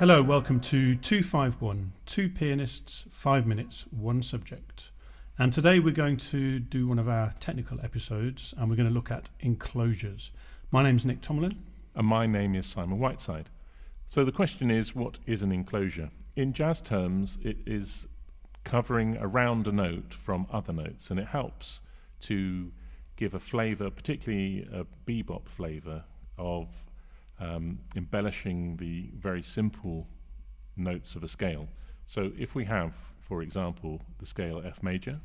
Hello, welcome to 251 Two Pianists, Five Minutes, One Subject. And today we're going to do one of our technical episodes and we're going to look at enclosures. My name's Nick Tomlin. And my name is Simon Whiteside. So the question is what is an enclosure? In jazz terms, it is covering around a note from other notes and it helps to give a flavour, particularly a bebop flavour, of um, embellishing the very simple notes of a scale. So if we have, for example, the scale F major,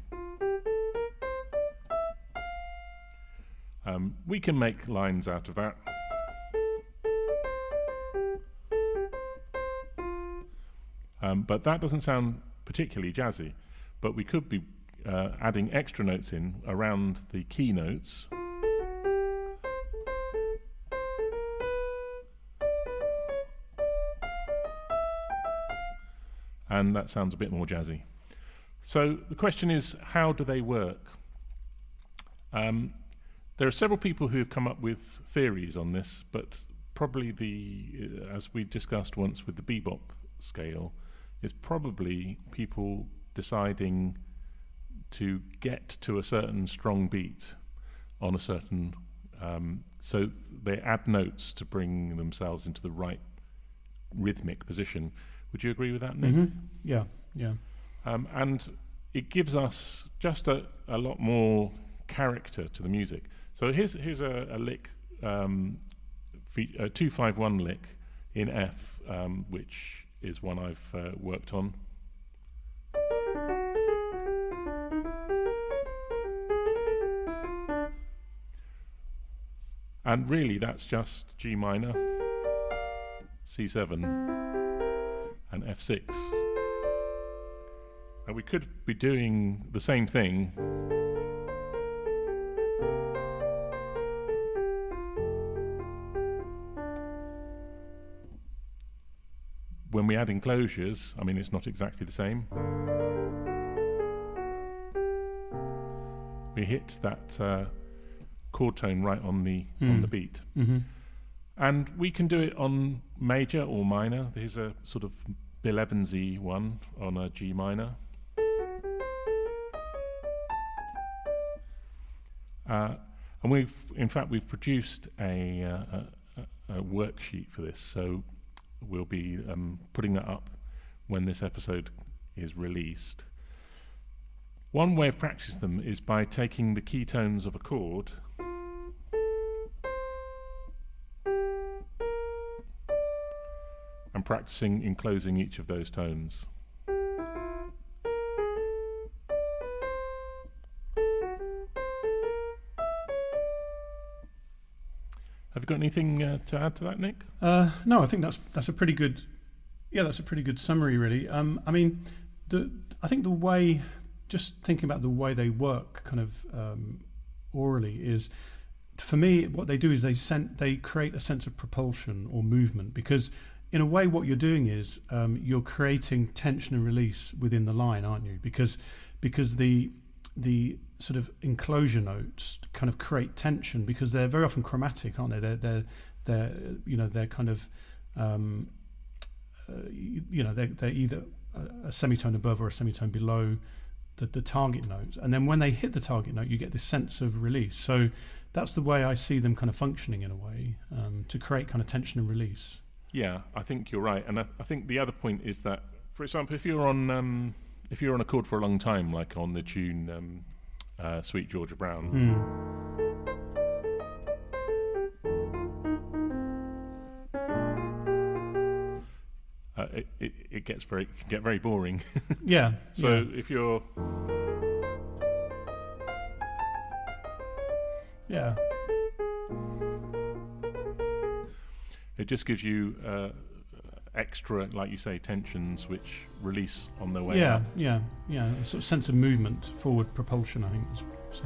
um, we can make lines out of that. Um, but that doesn't sound particularly jazzy. But we could be uh, adding extra notes in around the key notes. And that sounds a bit more jazzy. So the question is, how do they work? Um, there are several people who have come up with theories on this, but probably the, uh, as we discussed once with the bebop scale, is probably people deciding to get to a certain strong beat on a certain. Um, so they add notes to bring themselves into the right rhythmic position. Would you agree with that, Nick? Mm-hmm. Yeah, yeah. Um, and it gives us just a, a lot more character to the music. So here's here's a, a lick, um, fe- a two five one lick in F, um, which is one I've uh, worked on. And really, that's just G minor, C7 and F6. And we could be doing the same thing. When we add enclosures, I mean, it's not exactly the same. We hit that uh, chord tone right on the mm. on the hmm. beat. Mm-hmm. And we can do it on major or minor. There's a sort of Bill Evansy one on a G minor. Uh, and we've, in fact, we've produced a, uh, a, a, worksheet for this, so we'll be um, putting that up when this episode is released. One way of practicing them is by taking the key tones of a chord and practicing enclosing each of those tones. Have you got anything uh, to add to that, Nick? Uh, no, I think that's that's a pretty good. Yeah, that's a pretty good summary, really. Um, I mean, the I think the way, just thinking about the way they work, kind of um, aurally, is for me what they do is they sent they create a sense of propulsion or movement because in a way, what you're doing is um, you're creating tension and release within the line, aren't you? Because because the the sort of enclosure notes kind of create tension because they're very often chromatic, aren't they? They're they're they're you know they're kind of um, uh, you, know they're, they're either a, a, semitone above or a semitone below the, the target note, and then when they hit the target note, you get this sense of release. So that's the way I see them kind of functioning in a way um, to create kind of tension and release. Yeah, I think you're right, and I, I think the other point is that, for example, if you're on um, if you're on a chord for a long time, like on the tune um, uh, "Sweet Georgia Brown." Mm. Uh, it, it, it, gets very can get very boring. yeah. So yeah. if you're yeah it just gives you uh, extra, like you say, tensions which release on their way. Yeah, yeah, yeah. A sort of sense of movement, forward propulsion. I think. So.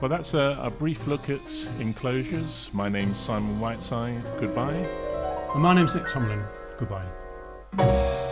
Well, that's a, a brief look at enclosures. My name's Simon Whiteside. Goodbye. And my name's Nick Tomlin. Goodbye.